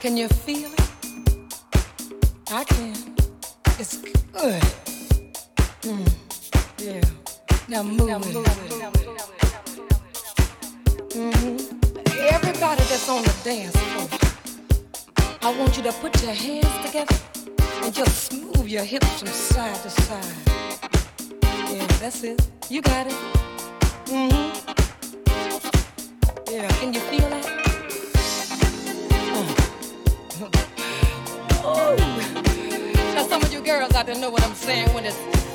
Can you feel it? I can. It's good. Mm. Yeah. Now move. Now move. Mm-hmm. Everybody that's on the dance floor, I want you to put your hands together and just move your hips from side to side. Yeah, that's it. You got it. Mm-hmm. Yeah, can you feel that? Girls out there know what I'm saying when it's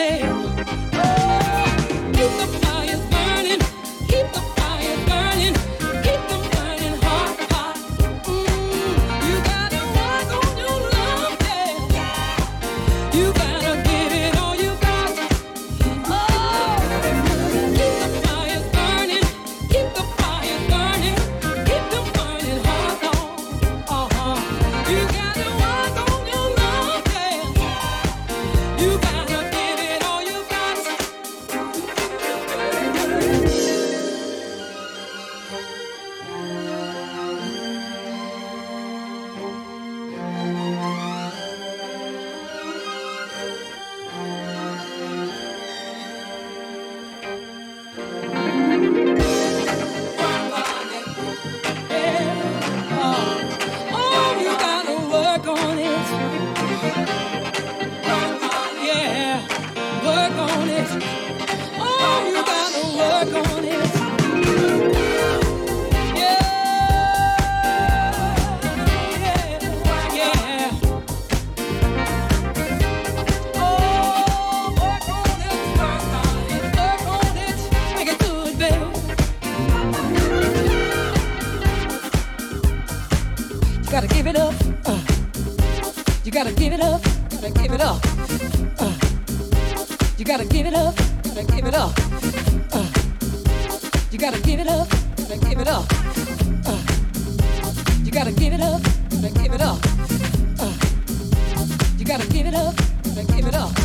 say gotta give it up, gotta give it up. Uh, you gotta give it up, gotta give it up.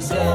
我。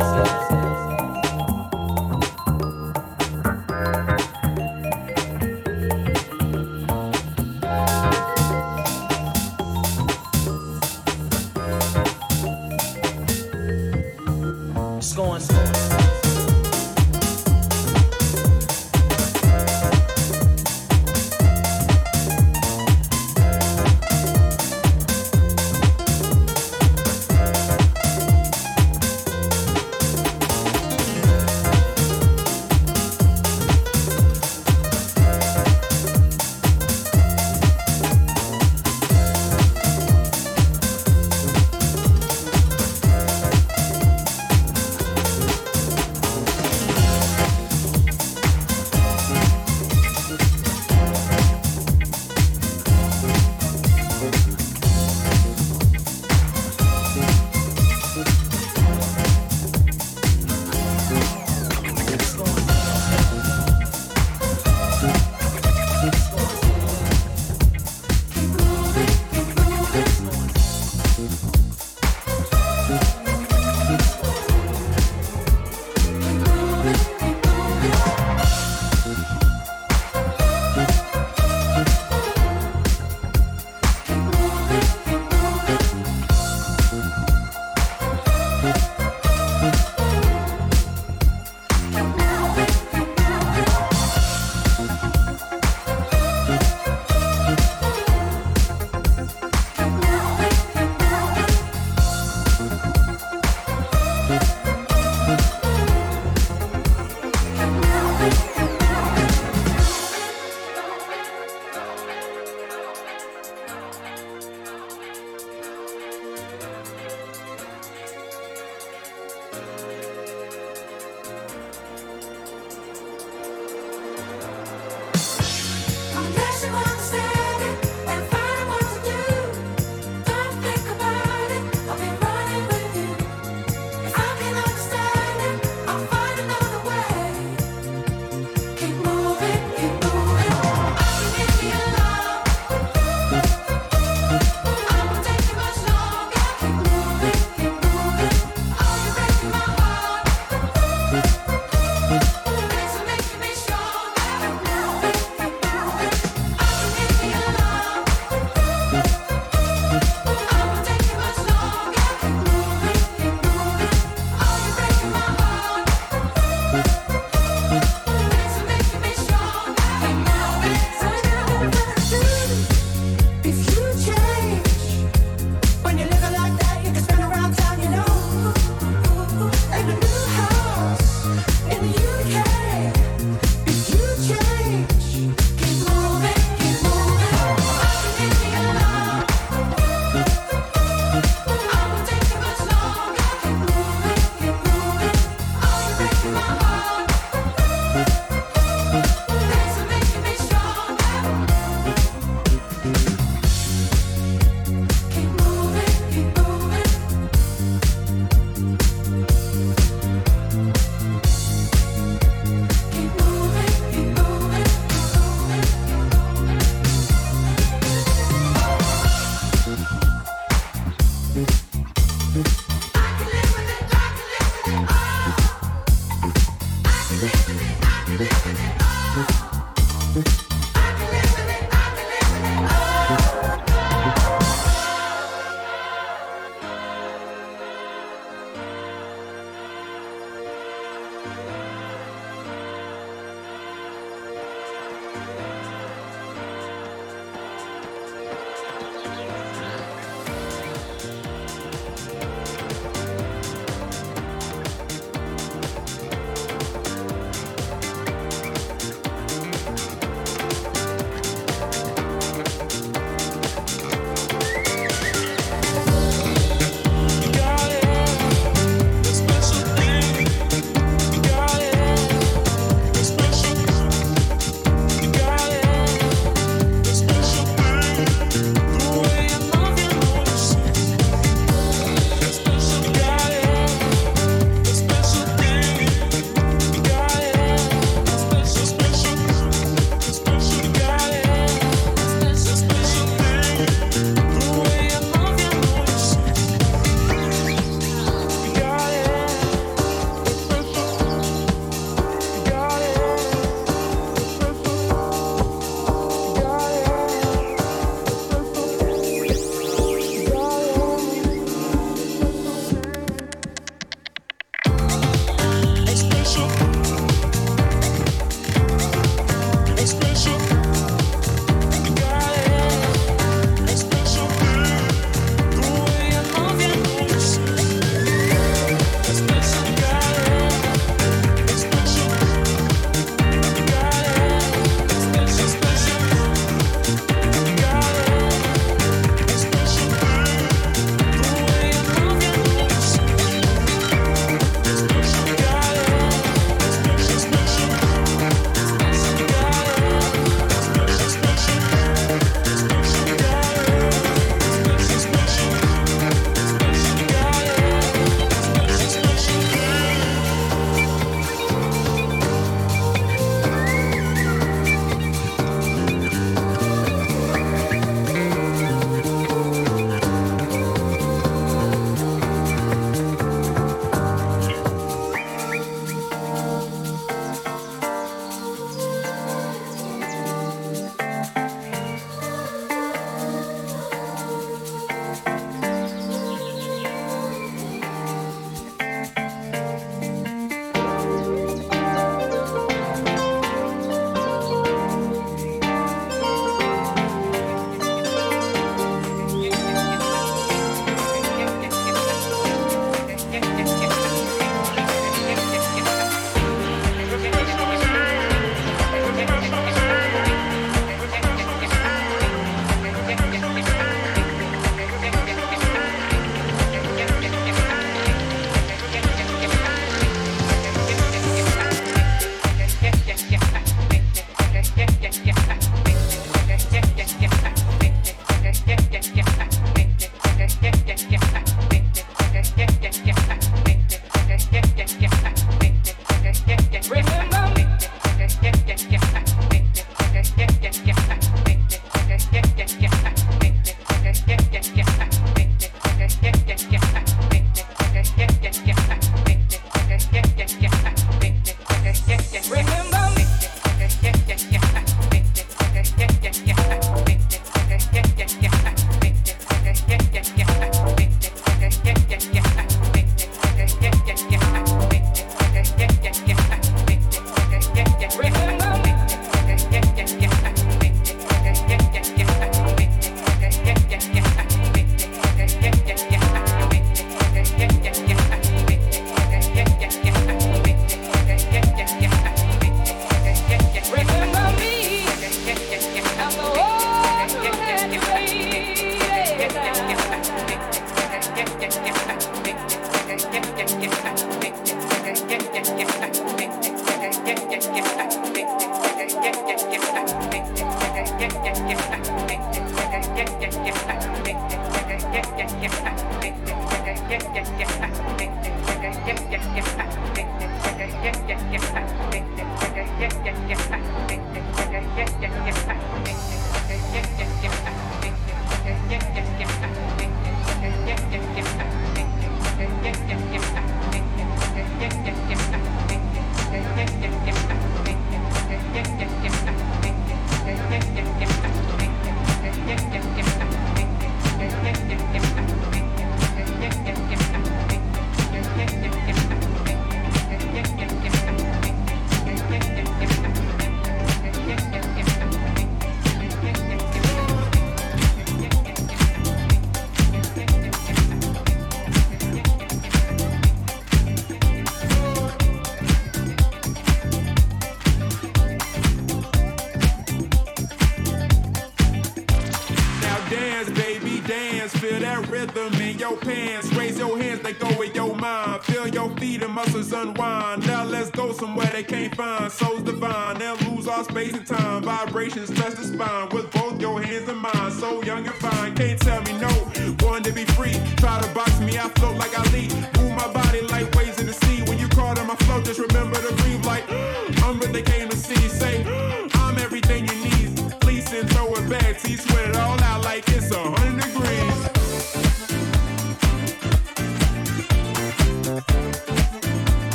Space and time. Vibrations touch the spine with both your hands and mine. So young and fine,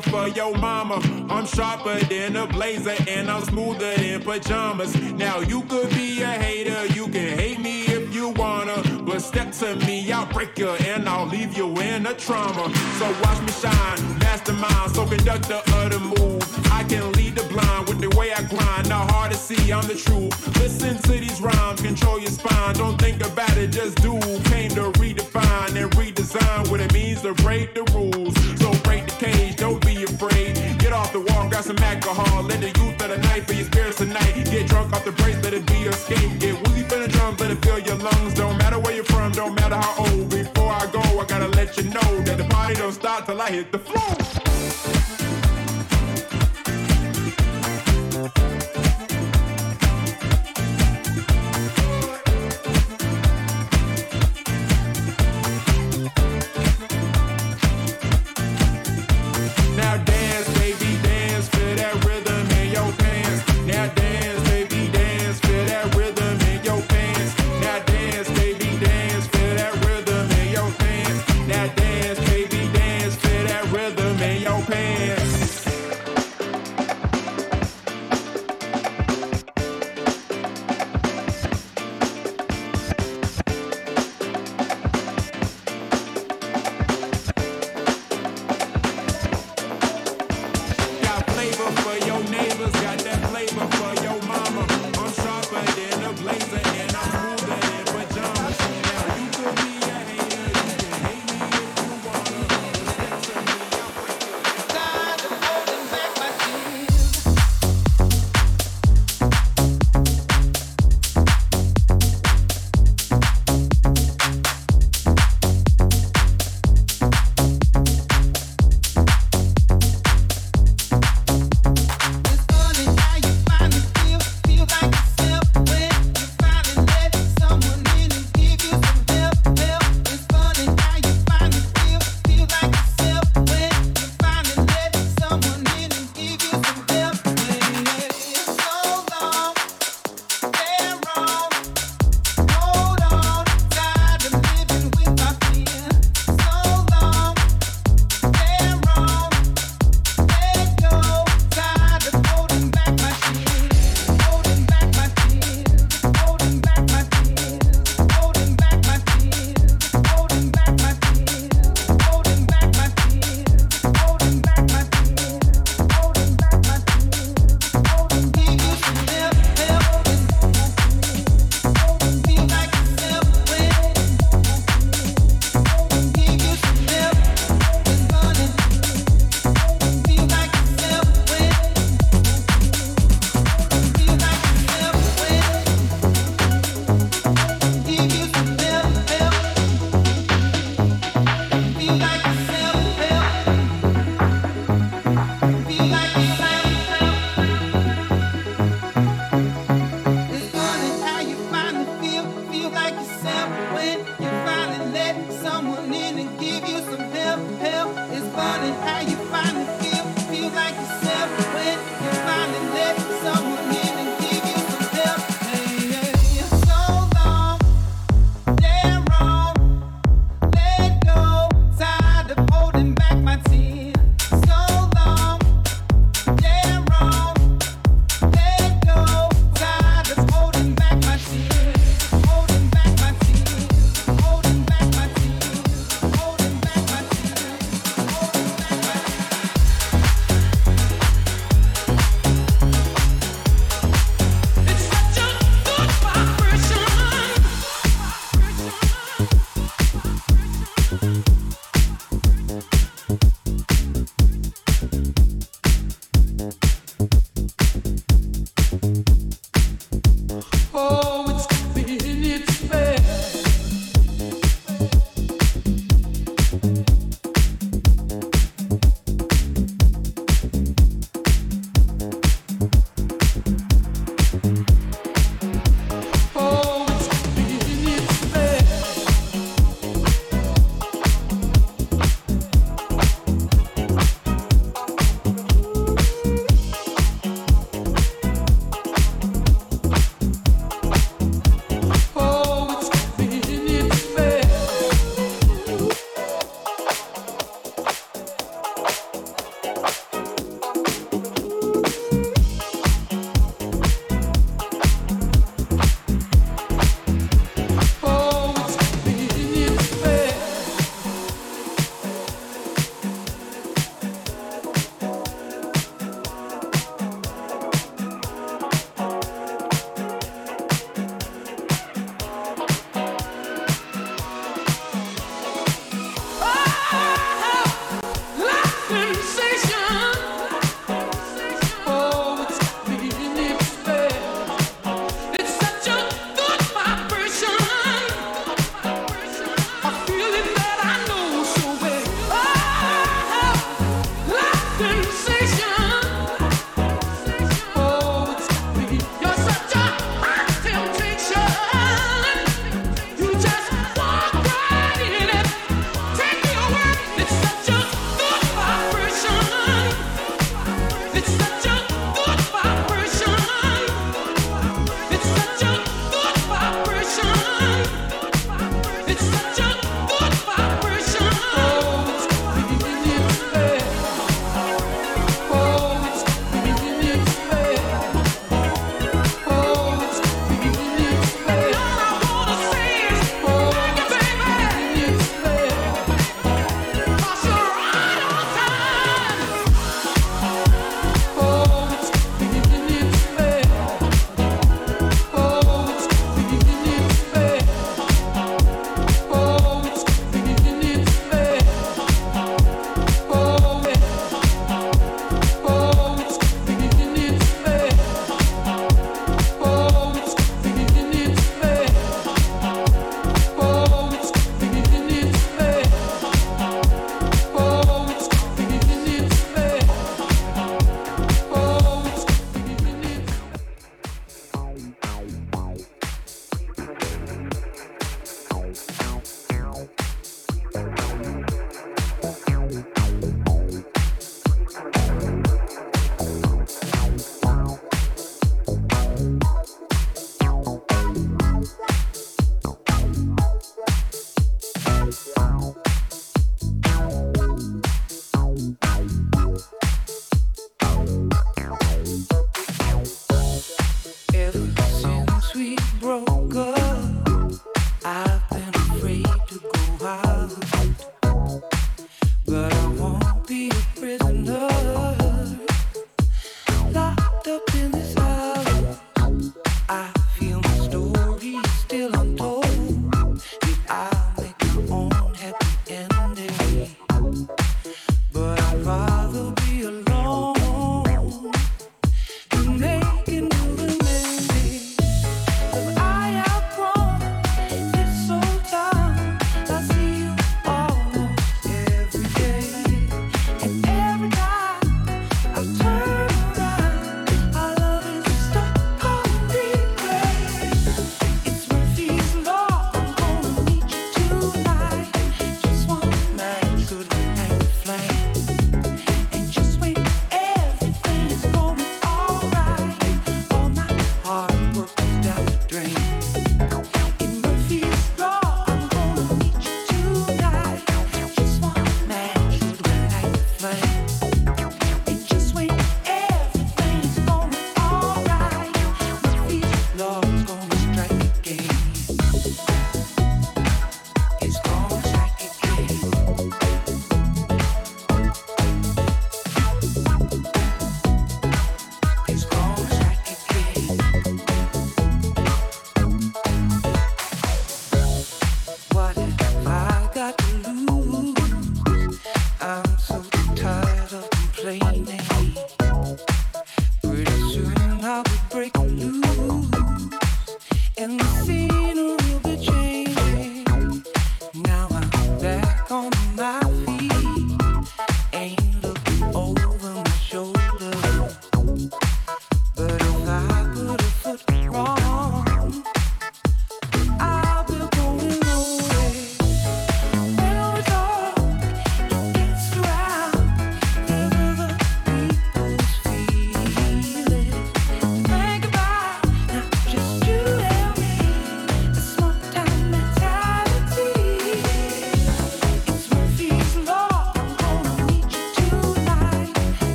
for your mama. I'm sharper than a blazer and I'm smoother than pajamas. Now you could be a hater, you can hate me if you wanna, but step to me, I'll break you and I'll leave you in a trauma. So watch me shine, mastermind, so conductor of the move. I can lead the blind with the way I grind, not hard to see, I'm the truth. Listen to these rhymes, control your spine, don't think about it, just do. Came to redefine and redesign what it means to break the grab some alcohol, let the youth of the night for your spirits tonight. Get drunk off the brace, let it be your escape. Get woozy for the drums, let it fill your lungs. Don't matter where you're from, don't matter how old. Before I go, I gotta let you know that the party don't stop till I hit the floor.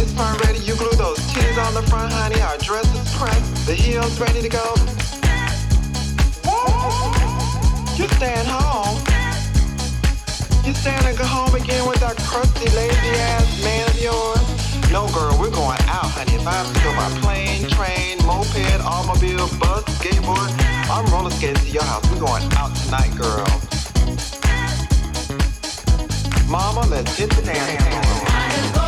It's turned ready, you glue those titties on the front, honey. Our dress is pressed, the heels ready to go. You staying home. You staying to go home again with that crusty, lazy ass man of yours. No, girl, we're going out, honey. If I have to go by plane, train, moped, automobile, bus, skateboard, I'm roller skating to your house. We're going out tonight, girl. Mama, let's hit the dance floor.